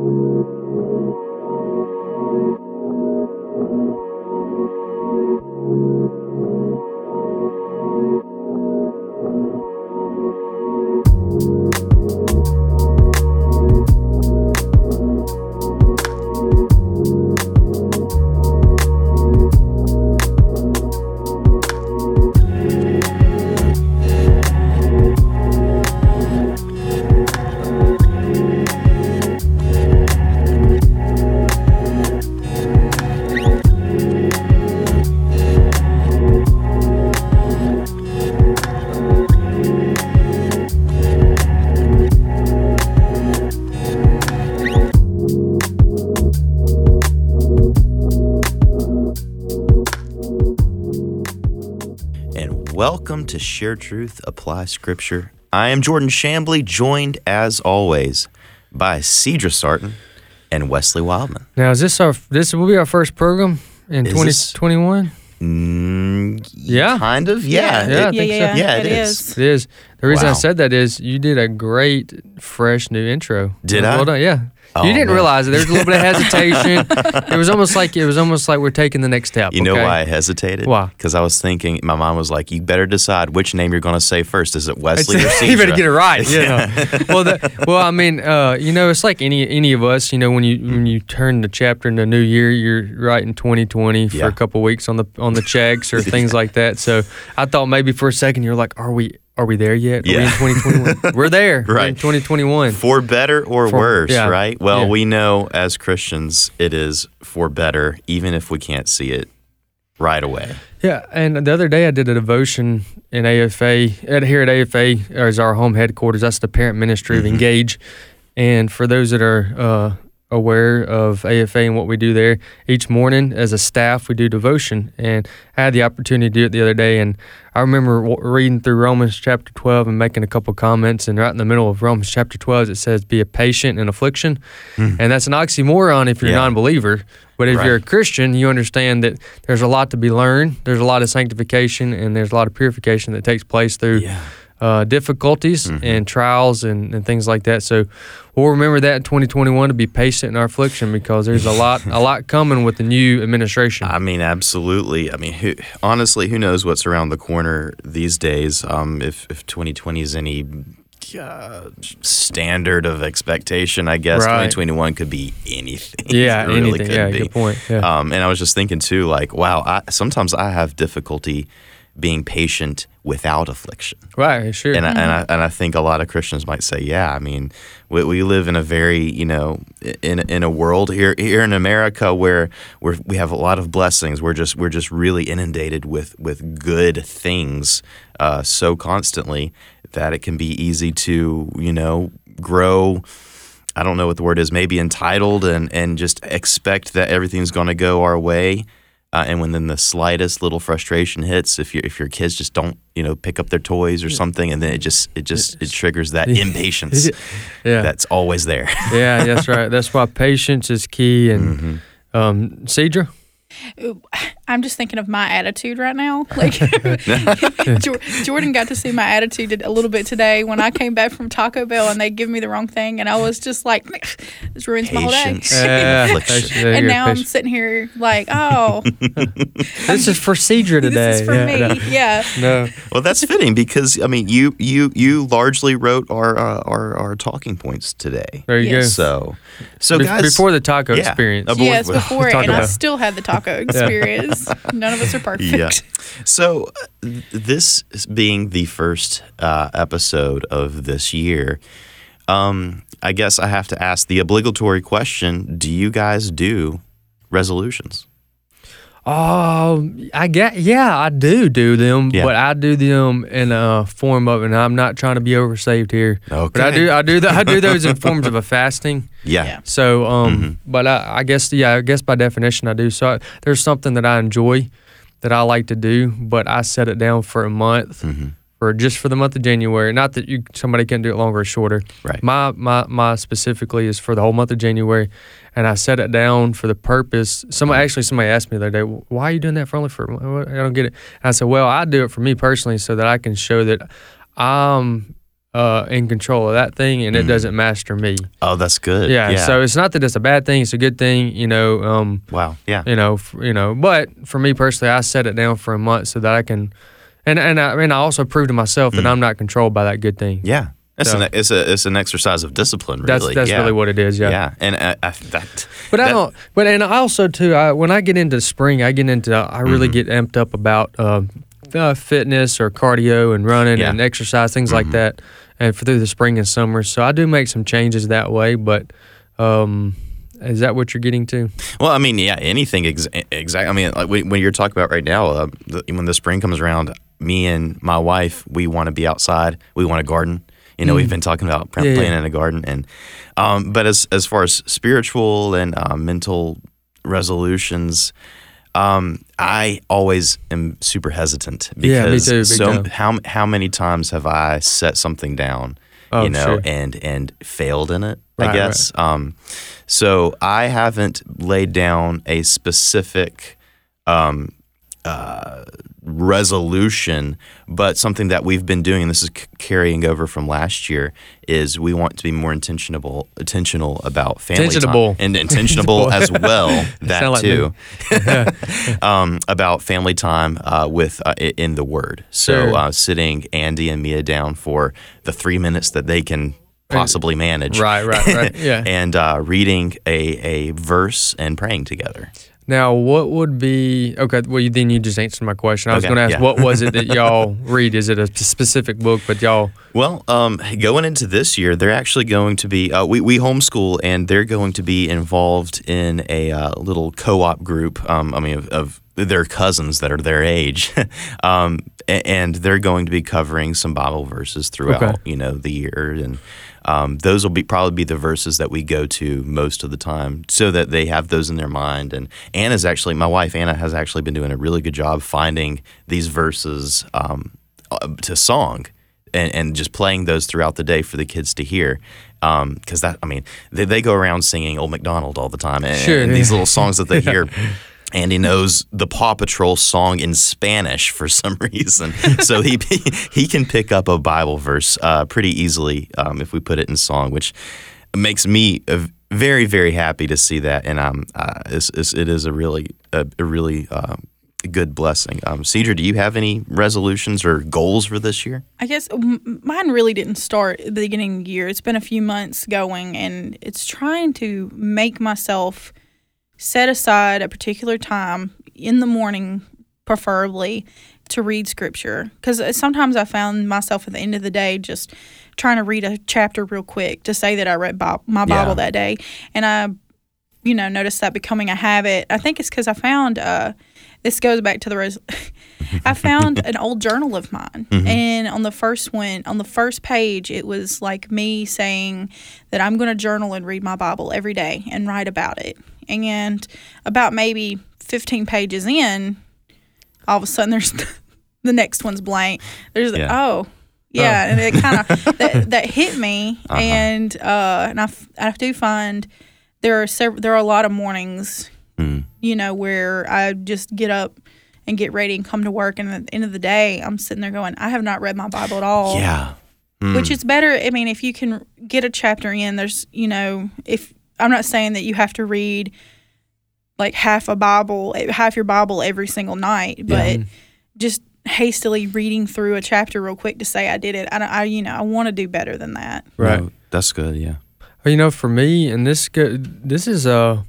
And welcome to Share Truth, Apply Scripture. I am Jordan Shambly, joined as always by Cedra Sarton and Wesley Wildman. Now, is this our this will be our first program in Is twenty this- twenty one? Mm, Yeah. kind of. Yeah, Yeah, I it- yeah, think so. yeah, Yeah, it it is. is. It is. The reason Wow. I said that is you did a great, fresh new intro. Did well I? done. Yeah. Oh, you didn't man. realize it. There was a little bit of hesitation. it was almost like it was almost like we're taking the next step. You know okay? why I hesitated? Why? Because I was thinking, my mom was like, "You better decide which name you're going to say first. Is it Wesley or Cedra?" you better get it right. Yeah. well, the, well, I mean, uh, you know, it's like any any of us. You know, when you when you turn the chapter in the new year, you're writing 2020 for Yeah. a couple weeks on the on the checks or things like that. So I thought maybe for a second you're like, are we are we there yet? Are Yeah. we in 2021? We're there. We're in Right. 2021. For better or For- worse, yeah. right? Well, Yeah. we know as Christians it is for better, even if we can't see it right away. Yeah, and the other day I did a devotion in AFA at here at AFA as our home headquarters. That's the parent ministry of Engage, and for those that are uh, aware of AFA and what we do there, each morning as a staff we do devotion, and I had the opportunity to do it the other day, and I remember w- reading through Romans chapter twelve and making a couple comments, and right in the middle of Romans chapter twelve it says, "Be a patient in affliction," hmm. and that's an oxymoron if you're Yeah. a non-believer. But if Right. you're a Christian, you understand that there's a lot to be learned. There's a lot of sanctification and there's a lot of purification that takes place through uh, difficulties Mm-hmm. and trials and, and things like that. So we'll remember that in 2021 to be patient in our affliction because there's a lot a lot coming with the new administration. I mean, absolutely. I mean, who, honestly, who knows what's around the corner these days? Um, if if 2020 is any uh, standard of expectation, I guess Right. 2021 could be anything. yeah, It really anything. could Yeah, be. good point. Yeah. Um, and I was just thinking too, like, wow, I, sometimes I have difficulty being patient without affliction. right, sure. And I, and I and I think a lot of Christians might say, yeah. I mean, we, we live in a very you know in in a world here here in America where where we have a lot of blessings. We're just we're just really inundated with with good things uh, so constantly that it can be easy to you know grow. I don't know what the word is. Maybe entitled and and just expect that everything's going to go our way. Uh, and when then the slightest little frustration hits, if your if your kids just don't you know pick up their toys or something, and then it just it just it triggers that impatience yeah. that's always there. yeah, that's right. That's why patience is key. And Mm-hmm. um, Cedra, I'm just thinking of my attitude right now. Like Jordan got to see my attitude a little bit today when I came back from Taco Bell and they give me the wrong thing, and I was just like, "This ruins my whole day." Patience, Yeah, affliction. that's- there you and go, now I'm sitting here like, "Oh, this is for Cedra today. this is for Yeah, me." no. Yeah. No. Well, that's fitting because I mean, you you you largely wrote our uh, our our talking points today. There you Yes. So so. Be- guys, before the taco yeah. experience. Yes, before it, and I still had the taco experience. None of us are perfect. Yeah. So, uh, th- this being the first uh, episode of this year, um, I guess I have to ask the obligatory question: Do you guys do resolutions? Oh, I get yeah, I do do them, Yeah. but I do them in a form of, and I'm not trying to be oversaved here. Okay. But I Okay. do, I do, that, I do those in forms of a fasting. Yeah. Yeah. So, um, Mm-hmm. but I, I guess, yeah, I guess by definition I do. So I, there's something that I enjoy that I like to do, but I set it down for a month. Mm-hmm. For just for the month of January, not that you somebody can do it longer or shorter. Right. My my my specifically is for the whole month of January, and I set it down for the purpose. Somebody actually somebody asked me the other day, why are you doing that for only for? I don't get it. And I said, well, I do it for me personally so that I can show that I'm uh, in control of that thing, and it Mhm. doesn't master me. Oh, that's good. Yeah, Yeah. So it's not that it's a bad thing; it's a good thing. You know. Um, wow. Yeah. you know, f- you know. But for me personally, I set it down for a month so that I can, and and I mean, I also prove to myself that Mm. I'm not controlled by that good thing. Yeah. It's So- an it's a it's an exercise of discipline. Really. That's that's yeah. really what it is. Yeah. Yeah. And I, I, that. But I don't. But and I also too. I, when I get into spring, I get into. I really Mhm. get amped up about uh, uh, fitness or cardio and running Yeah. and exercise things like Mhm. that, and for through the spring and summer. So I do make some changes that way. But um, is that what you're getting to? Well, I mean, yeah, anything ex- exactly. I mean, like when when you're talking about right now, uh, the, when the spring comes around, me and my wife, we want to be outside. We want to garden. You know, Mm. we've been talking about plant- Yeah, yeah. in a garden, and um, but as as far as spiritual and uh, mental resolutions, um, I always am super hesitant Yeah, because too, so time. how how many times have I set something down, Oh, you know, sure. and and failed in it? Right, I right. guess. Um, so I haven't laid down a specific um, uh, resolution, but something that we've been doing, and this is c- carrying over from last year, is we want to be more intentional, intentional about family Intentionable. time, and intentional as well. That like too, um, about family time uh, with uh, in the Word. So Sure. uh, sitting Andy and Mia down for the three minutes that they can possibly manage, Right, right, right. Yeah. and uh, reading a, a verse and praying together. Now, what would be okay? Well, you, then you just answered my question. I was Okay, going to ask, yeah. what was it that y'all read? Is it a specific book? But y'all, Well, um, going into this year, they're actually going to be uh, we we homeschool, and they're going to be involved in a uh, little co-op group. Um, I mean, of, of their cousins that are their age, um, and they're going to be covering some Bible verses throughout Okay. you know the year, and um, those will be probably be the verses that we go to most of the time, so that they have those in their mind. And Anna's actually my wife. Anna has actually been doing a really good job finding these verses um, uh, to song and, and just playing those throughout the day for the kids to hear. Because that, I mean, they, they go around singing Old MacDonald all the time, and, Sure, and these little songs that they hear. Andy knows the Paw Patrol song in Spanish for some reason, so he he can pick up a Bible verse uh, pretty easily um, if we put it in song, which makes me uh, very very happy to see that, and um, uh, it's, it's, it is a really a, a really uh, good blessing. Um, Cedra, do you have any resolutions or goals for this year? I guess mine really didn't start at the beginning of the year. It's been a few months going, and it's trying to make myself set aside a particular time in the morning, preferably, to read scripture. Because sometimes I found myself at the end of the day just trying to read a chapter real quick to say that I read my Bible Yeah. that day. And I, you know, noticed that becoming a habit. I think it's because I found, uh, this goes back to the res- I found an old journal of mine, and on the first one, on the first page, it was like me saying that I'm going to journal and read my Bible every day and write about it. And about maybe 15 pages in, all of a sudden, there's the next one's blank. There's Yeah. oh. Yeah, and it kind of that, that hit me, Uh-huh. and uh, and I, f- I do find there are several there are a lot of mornings Mm. you know, where I just get up and get ready and come to work. And at the end of the day, I'm sitting there going, I have not read my Bible at all. Yeah. Mm. Which is better. I mean, if you can get a chapter in, there's, you know, if I'm not saying that you have to read like half a Bible, half your Bible every single night, but just hastily reading through a chapter real quick to say I did it. I, don't- I you know, I want to do better than that. right? No, that's good. Yeah. Uh, you know, for me, and this go, this is a,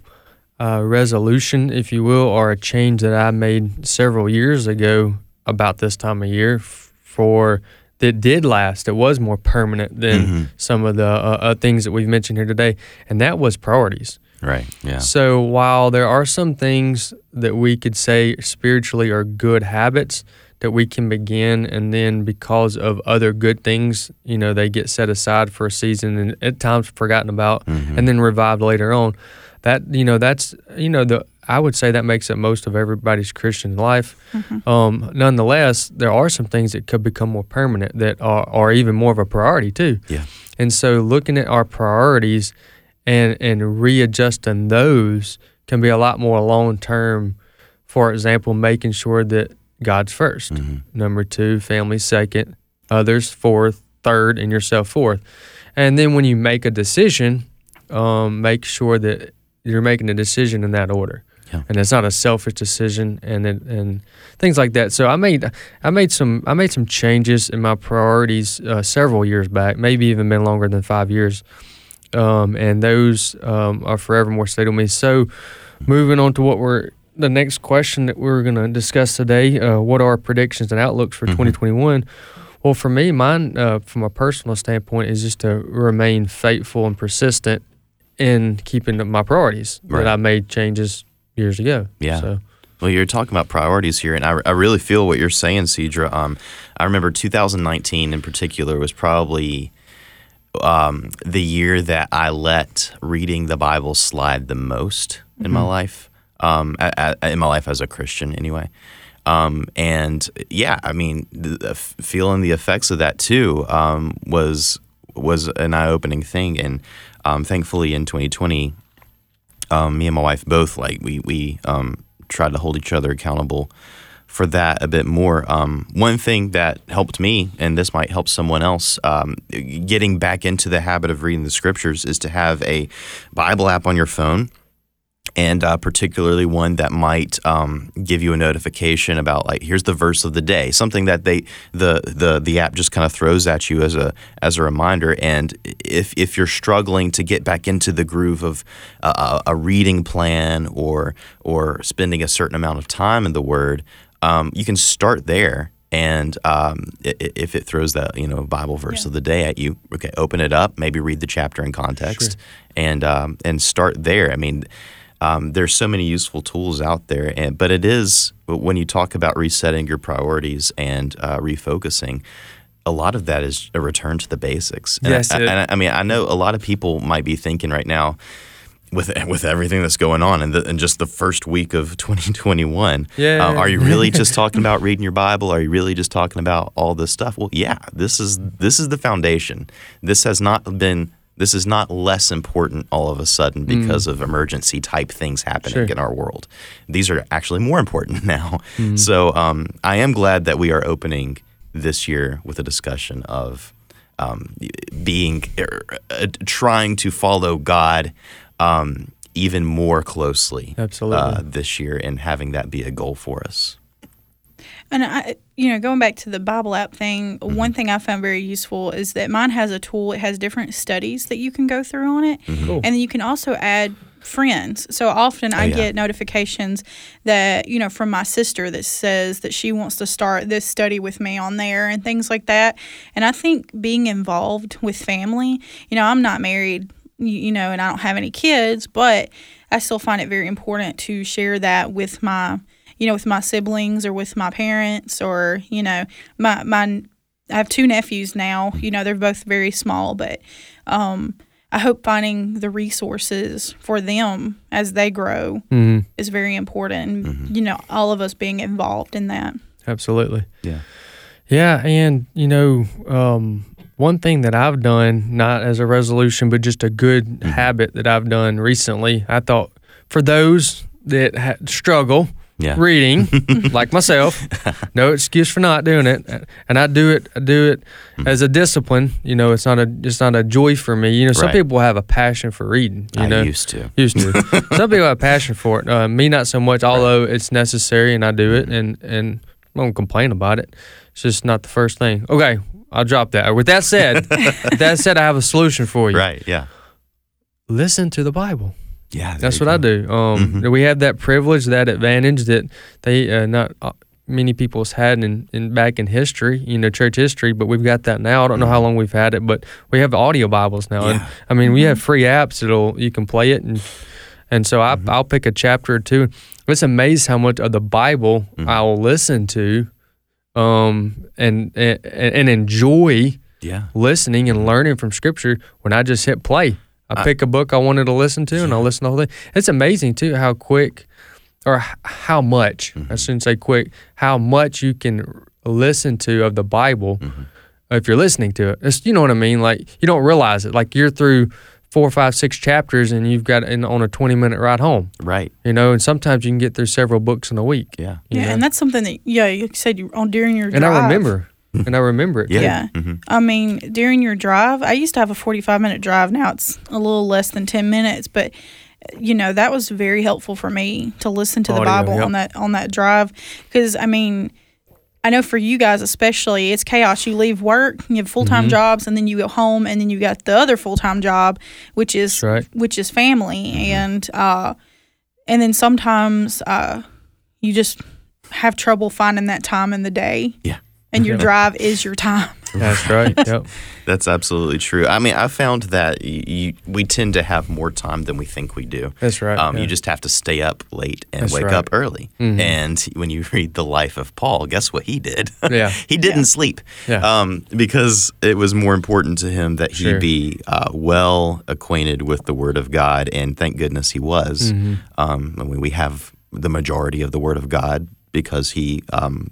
a resolution, if you will, or a change that I made several years ago about this time of year for that did last. It was more permanent than Mhm. some of the uh, uh, things that we've mentioned here today, and that was priorities. Right. Yeah. So while there are some things that we could say spiritually are good habits that we can begin, and then because of other good things, you know, they get set aside for a season and at times forgotten about, Mhm. and then revived later on. That you know, that's you know, the I would say that makes up most of everybody's Christian life. Um, nonetheless, there are some things that could become more permanent that are, are even more of a priority too. Yeah. And so looking at our priorities and and readjusting those can be a lot more long term. For example, making sure that God's 1st Mhm. number two, family second, others fourth, third and yourself fourth. And then when you make a decision, um, make sure that you're making a decision in that order. Yeah. And it's not a selfish decision and it, and things like that. So I made I made some I made some changes in my priorities uh, several years back, maybe even been longer than five years, um, and those um, are forevermore stayed with me. So moving on to what we're the next question that we're going to discuss today, uh, what are predictions and outlooks for Mhm. 2021? Well, for me, mine uh, from a personal standpoint is just to remain faithful and persistent in keeping my priorities Right. that I made changes years ago. Yeah. So, Well, you're talking about priorities here, and I, I really feel what you're saying, Cedra. Um, I remember 2019 in particular was probably um, the year that I let reading the Bible slide the most in my life, um, a- a- in my life as a Christian, anyway. Um, and yeah, I mean, the feeling the effects of that too um, was was an eye opening thing, and um, thankfully in 2020, um, me and my wife both like we we um, tried to hold each other accountable for that a bit more. Um, one thing that helped me, and this might help someone else, um, getting back into the habit of reading the scriptures is to have a Bible app on your phone. And uh, particularly one that might um, give you a notification about like here's the verse of the day, something that they the the the app just kind of throws at you as a as a reminder. And if if you're struggling to get back into the groove of a, a reading plan or or spending a certain amount of time in the Word, um, you can start there. And um, if it throws that you know Bible verse Yeah. of the day at you, okay, open it up, maybe read the chapter in context, and um, and start there. I mean, um, there's so many useful tools out there, and but it is when you talk about resetting your priorities and uh, refocusing. A lot of that is a return to the basics. And Yes, I, it- and I, I mean, I know a lot of people might be thinking right now, with with everything that's going on and, the, and just the first week of 2021 Yeah. uh, are you really just talking about reading your bible are you really just talking about all this stuff well yeah this is this is the foundation this has not been this is not less important all of a sudden because of emergency type things happening Sure. in our world these are actually more important now so um, i am glad that we are opening this year with a discussion of um, being er, uh, trying to follow God um, even more closely Absolutely. uh, this year and having that be a goal for us. And I, you know, going back to the Bible app thing, Mm-hmm. one thing I found very useful is that mine has a tool. It has different studies that you can go through on it, Mm-hmm. Cool. and then you can also add friends. So often I Oh, yeah. get notifications that you know from my sister that says that she wants to start this study with me on there and things like that. And I think being involved with family, you know, I'm not married, you, you know, and I don't have any kids, but I still find it very important to share that with my you know, with my siblings or with my parents or, you know, my my I have two nephews now. You know, they're both very small, but um I hope finding the resources for them as they grow hmm is very important. Mm-hmm. You know, all of us being involved in that. Absolutely. Yeah. Yeah, and you know, um, one thing that I've done, not as a resolution, but just a good Mm-hmm. habit that I've done recently, I thought for those that ha- struggle Yeah. reading, like myself, no excuse for not doing it, and I do it. I do it as a discipline. You know, it's not a it's not a joy for me. You know, some Right. people have a passion for reading. You I know, used to. used to. Some people have a passion for it. Uh, me, not so much. Although it's necessary and I do it, and and I don't complain about it. It's just not the first thing. Okay, I'll drop that. With that said, that said, I have a solution for you. Right. Yeah. Listen to the Bible. Yeah. That's what I do. Um, Mhm. We have that privilege, that advantage that they uh, not uh, many people's had in, in back in history, you know, church history. But we've got that now. I don't know how long we've had it, but we have audio Bibles now, and Yeah. I mean, we have free apps that'll you can play it, and and so I, I'll pick a chapter or two. It's amazed how much of the Bible I will listen to, um, and and, and enjoy Yeah. listening and learning from scripture when I just hit play. I I- pick a book I wanted to listen to and I'll listen to the whole thing. It's amazing too how quick or how much, I mm-hmm. shouldn't say quick, how much you can listen to of the Bible mm-hmm. if you're listening to it. It's, you know what I mean? Like you don't realize it. Like you're through four, five, six chapters and you've got in, on a 20 minute ride home, Right. you know, and sometimes you can get through several books in a week. Yeah. Yeah, know? and that's something that yeah, you said you on during your and drive. I remember and I remember it. Yeah. Yeah. hmm I mean, during your drive, I used to have a 45 minute drive. Now it's a little less than 10 minutes, but you know, that was very helpful for me to listen to the Audio, Bible yep. on that on that drive cuz I mean, I know for you guys especially, it's chaos. You leave work, you have full-time Mm-hmm. jobs and then you go home and then you got the other full-time job, which is right. which is family and uh and then sometimes uh you just have trouble finding that time in the day. Yeah. And your drive is your time. That's right. Yep. That's absolutely true. I mean, I found that y you, we tend to have more time than we think we do. That's right. Um, yeah. You just have to stay up late and That's wake right. up early. Mhm. And when you read the life of Paul, guess what he did? Yeah. he didn't sleep. Yeah. Um, because it was more important to him that he Sure. be uh, well acquainted with the Word of God, and thank goodness he was. Mm-hmm. Um, I mean, we have the majority of the Word of God because he um,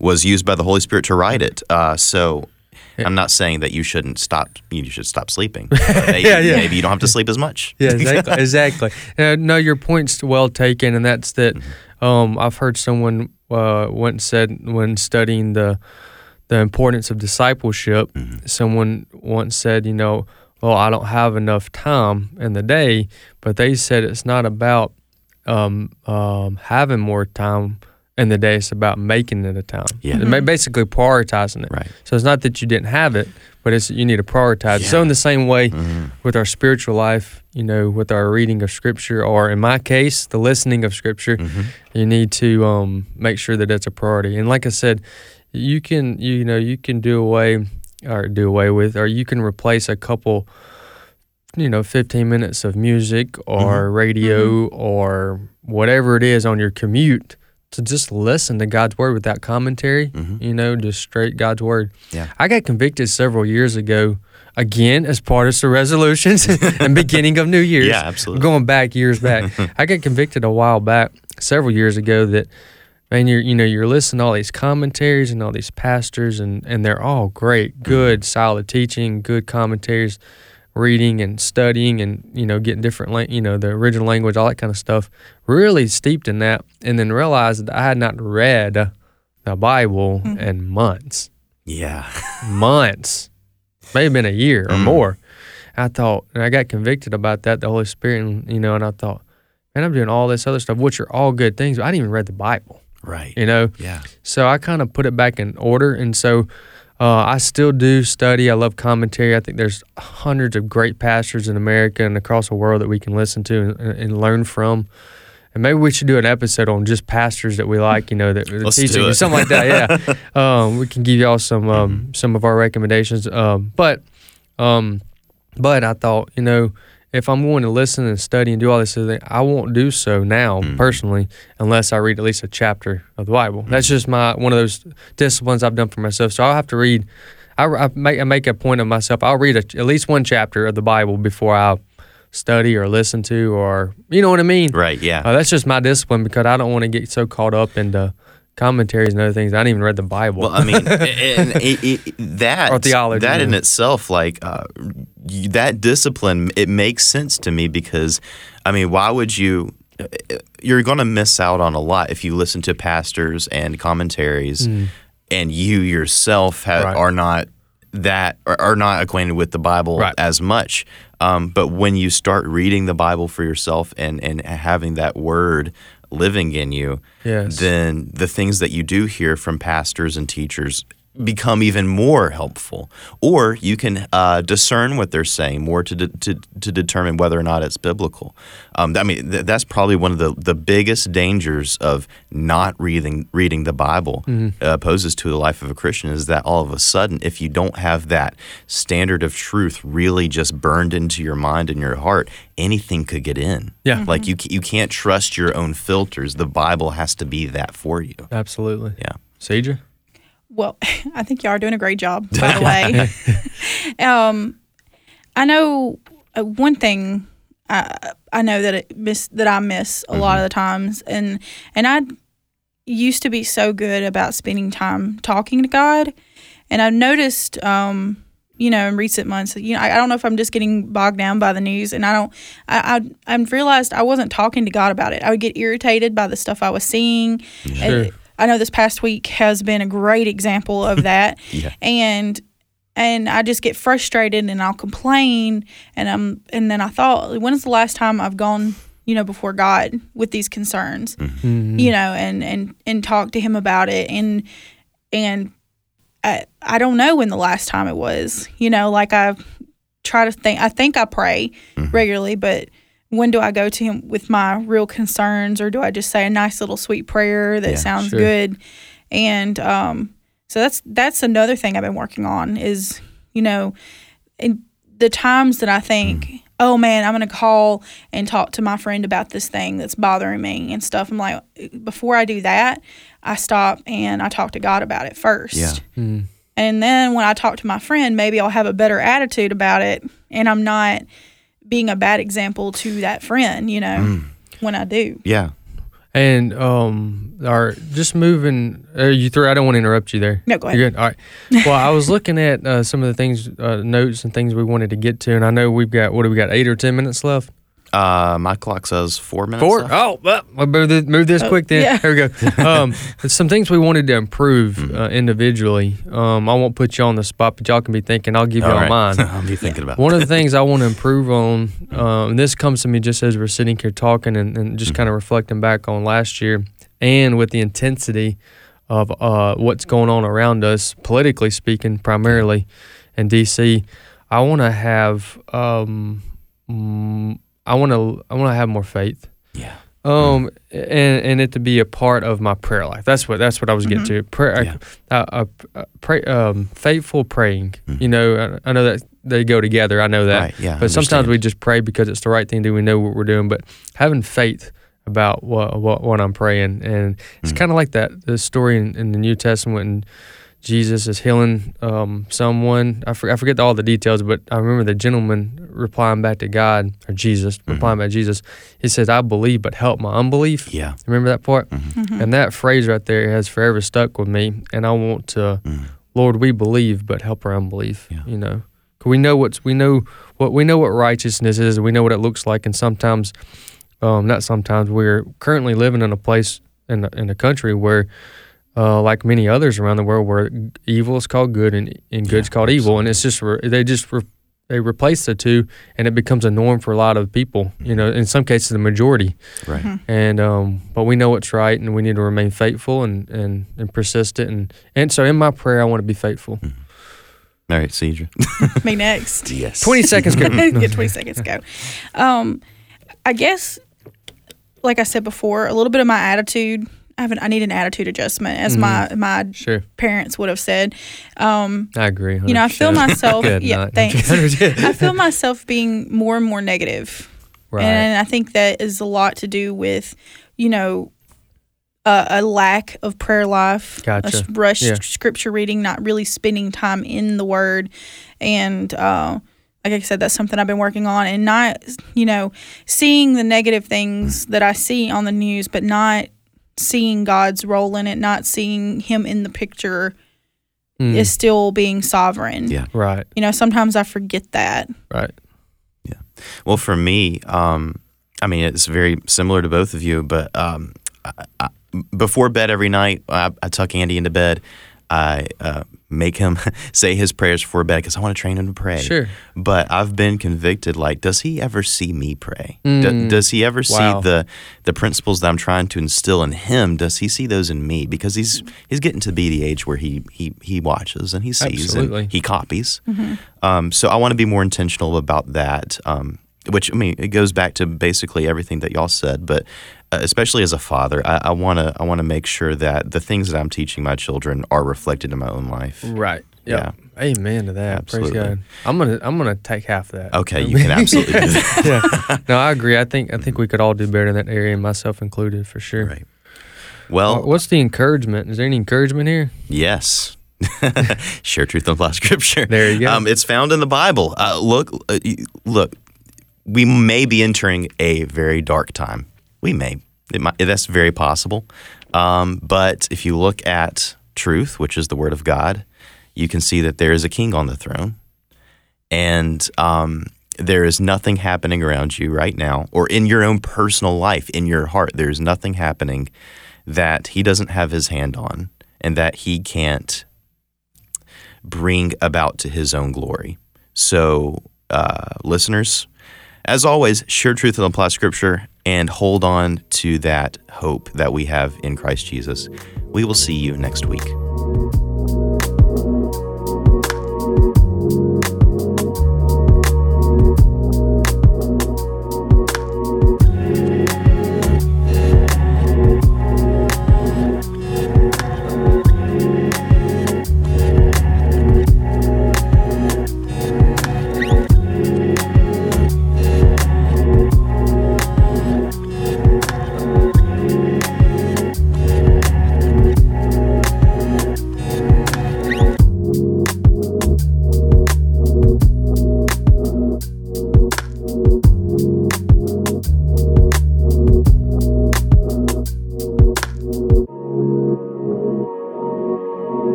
was used by the Holy Spirit to write it. Uh, so. I'm not saying that you shouldn't stop. You should stop sleeping. Maybe, Yeah, yeah. maybe you don't have to sleep as much. Yeah, exactly. exactly. Uh, no, your point's well taken, and that's that. Um, I've heard someone uh, once said when studying the the importance of discipleship. Someone once said, you know, well, I don't have enough time in the day, but they said it's not about um, um, having more time in the day; it's about making it a time. Yeah. It may- basically prioritizing it. Right. So it's not that you didn't have it, but it's you need to prioritize. So in the same way Mhm. with our spiritual life, you know, with our reading of scripture, or in my case, the listening of scripture, Mhm. you need to um, make sure that it's a priority. And like I said, you can you know you can do away or do away with, or you can replace a couple, you know, fifteen minutes of music or radio or whatever it is on your commute to just listen to God's word without commentary. Mhm. You know, just straight God's word. Yeah. I got convicted several years ago, again as part of the resolutions and beginning of New Year's. Yeah, absolutely. Going back years back, I got convicted a while back, several years ago, that man, you're you know you're listening to all these commentaries and all these pastors, and and they're all great, good, solid teaching, good commentaries, reading and studying, and you know getting different, lang- you know, the original language, all that kind of stuff. Really steeped in that, and then realized that I had not read the Bible in months Yeah. months, may have been a year or Mm. more. I thought, and I got convicted about that, the Holy Spirit, and, you know, and I thought, man, I'm doing all this other stuff, which are all good things, but I didn't even read the Bible, Right. you know? Yeah. So I kind of put it back in order. And so uh, I still do study. I love commentary. I think there's hundreds of great pastors in America and across the world that we can listen to and, and learn from. And maybe we should do an episode on just pastors that we like, you know, that Let's teaching something like that. Yeah, um, we can give y'all some um, some of our recommendations. Um, but um, but I thought, you know, if I'm going to listen and study and do all this, I won't do so now personally unless I read at least a chapter of the Bible. That's just my one of those disciplines I've done for myself. So I'll have to read. I, I make I make a point of myself. I'll read a, at least one chapter of the Bible before I study or listen to or you know what I mean. Right. Yeah. Uh, that's just my discipline because I don't want to get so caught up into commentaries and other things. I didn't even read the Bible. Well, I mean, and it, it, that Or theology, that in itself, like uh, that discipline, it makes sense to me because, I mean, why would you? You're going to miss out on a lot if you listen to pastors and commentaries, and you yourself Mm. Right. are not that are, are not acquainted with the Bible Right. as much. Um, but when you start reading the Bible for yourself and and having that word living in you, Yes. then the things that you do hear from pastors and teachers become even more helpful. Or you can uh, discern what they're saying more to, de- to to determine whether or not it's biblical. Um, I mean, th- that's probably one of the, the biggest dangers of not reading reading the Bible uh, poses to the life of a Christian is that all of a sudden, if you don't have that standard of truth really just burned into your mind and your heart, anything could get in. Yeah. like you you can't trust your own filters. The Bible has to be that for you. Absolutely. Yeah. Cedra? Well, I think y'all are doing a great job, by the way. um, I know uh, one thing. I I know that it miss that I miss a lot of the times, and and I used to be so good about spending time talking to God, and I've noticed, um, you know, in recent months, you know, I, I don't know if I'm just getting bogged down by the news, and I don't, I I I've realized I wasn't talking to God about it. I would get irritated by the stuff I was seeing. Sure. And I know this past week has been a great example of that. Yeah. And and I just get frustrated and I'll complain and I'm and then I thought, when is the last time I've gone, you know, before God with these concerns? Mhm. You know, and and and talk to him about it and and I I don't know when the last time it was. You know, like I try to think I think I pray Mhm. regularly, but when do I go to him with my real concerns or do I just say a nice little sweet prayer that Yeah, sounds sure. good? And um so that's that's another thing I've been working on is, you know, in the times that I think, oh man, I'm gonna call and talk to my friend about this thing that's bothering me and stuff. I'm like, before I do that, I stop and I talk to God about it first. Yeah. Mm. And then when I talk to my friend, maybe I'll have a better attitude about it and I'm not being a bad example to that friend, you know, Mm. when I do. Yeah. And um, our just moving. Uh, you through? I don't want to interrupt you there. No, go ahead. You're good. All right. Well, I was looking at uh, some of the things, uh, notes and things we wanted to get to, and I know we've got what do we got? Eight or ten minutes left. Uh, my clock says four minutes. Four. left. Oh, well, we'll move this, move this Oh, quick then. yeah. Here we go. Um, some things we wanted to improve Mm-hmm. uh, individually. Um, I won't put you on the spot, but y'all can be thinking. I'll give All y'all right. mine. I'll be thinking about One of the things I want to improve on, um, and this comes to me just as we're sitting here talking and, and just Mhm. kind of reflecting back on last year, and with the intensity of uh, what's going on around us, politically speaking, primarily in DC. I want to have, um, mm, I want to, I want to have more faith. Yeah. Um, and and it to be a part of my prayer life. That's what that's what I was getting to. Prayer, Yeah. uh, uh, uh, pray, um, faithful praying. Mhm. You know, I, I know that they go together. I know that. Right. Yeah. But sometimes we just pray because it's the right thing to do. We know what we're doing, but having faith about what what, what I'm praying, and it's Mhm. kind of like that the story in, in the New Testament when Jesus is healing um, someone. I, for, I forget all the details, but I remember the gentleman replying back to God or Jesus Mm-hmm. replying back to Jesus. He says, "I believe, but help my unbelief." Yeah. Remember that part? Mhm. And that phrase right there has forever stuck with me, and I want to. Mm. Lord, we believe, but help our unbelief. Yeah. You know, 'Cause we know what's we know what we know what righteousness is. We know what it looks like, and sometimes, um, not sometimes, we're currently living in a place in the, in a country where, uh, like many others around the world, where evil is called good and and good's Yeah, called evil, and it's just re- they just re- they replace the two, and it becomes a norm for a lot of people. You know, in some cases, the majority. Right. Mhm. And um, but we know what's right, and we need to remain faithful and and, and persistent. And and so in my prayer, I want to be faithful. All right, Cedra. Me next. yes. Twenty seconds. Go. Get 20 seconds go. Um, I guess, like I said before, a little bit of my attitude. I have an, I need an attitude adjustment, as my my Sure, parents would have said. Um, I agree. you know, I feel myself. Yeah, night. thanks. I feel myself being more and more negative, right. and I think that is a lot to do with, you know, a, a lack of prayer life, a Gotcha. s- rushed Yeah. scripture reading, not really spending time in the Word, and uh, like I said, that's something I've been working on, and not, you know, seeing the negative things that I see on the news, but not seeing God's role in it, not seeing Him in the picture Mm, is still being sovereign. Yeah. right. You know, sometimes I forget that. Right. Yeah. Well, for me, um, I mean, it's very similar to both of you, but um, I, I, before bed every night, I, I tuck Andy into bed. I uh, make him say his prayers before bed because I want to train him to pray. Sure. But I've been convicted. Like, does he ever see me pray? Do- Mm. does he ever Wow. see the the principles that I'm trying to instill in him? Does he see those in me? Because he's he's getting to be the age where he he he watches and he sees Absolutely. and he copies. Um, so I want to be more intentional about that. Um, which I mean, it goes back to basically everything that y'all said, but especially as a father, I want to I want to make sure that the things that I'm teaching my children are reflected in my own life. Right. Yeah. Amen to that. Absolutely. Praise God. I'm gonna I'm gonna take half that. Okay, you can absolutely do that. yeah. No, I agree. I think I think we could all do better in that area, myself included, for sure. Right. Well, What's the encouragement? Is there any encouragement here? Yes. Share truth and apply scripture. There you go. Um, it's found in the Bible. Uh, look, uh, look. We may be entering a very dark time. We may. Might, that's very possible. Um, but if you look at truth, which is the Word of God, you can see that there is a King on the throne, and um, there is nothing happening around you right now, or in your own personal life, in your heart. There is nothing happening that he doesn't have his hand on and that he can't bring about to his own glory. So, uh, listeners, as always, share truth and apply scripture and hold on to that hope that we have in Christ Jesus. We will see you next week.